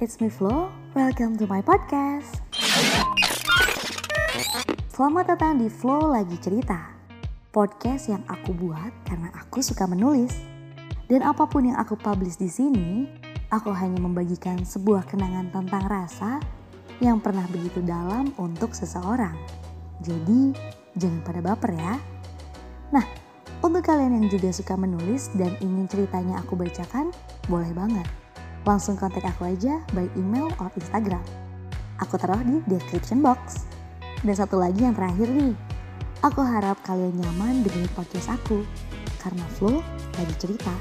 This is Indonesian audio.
it's me Flo. Welcome to my podcast. Selamat datang di Flo Lagi Cerita. Podcast yang aku buat karena aku suka menulis. Dan apa pun yang aku publish di sini, aku hanya membagikan sebuah kenangan tentang rasa yang pernah begitu dalam untuk seseorang. Jadi, jangan pada baper ya. Nah, untuk kalian yang juga suka menulis dan ingin ceritanya aku bacakan, boleh banget. Langsung kontak aku aja by email or Instagram. Aku taruh di description box. Dan satu lagi yang terakhir nih, aku harap kalian nyaman dengan podcast aku. Karena Flo lagi cerita.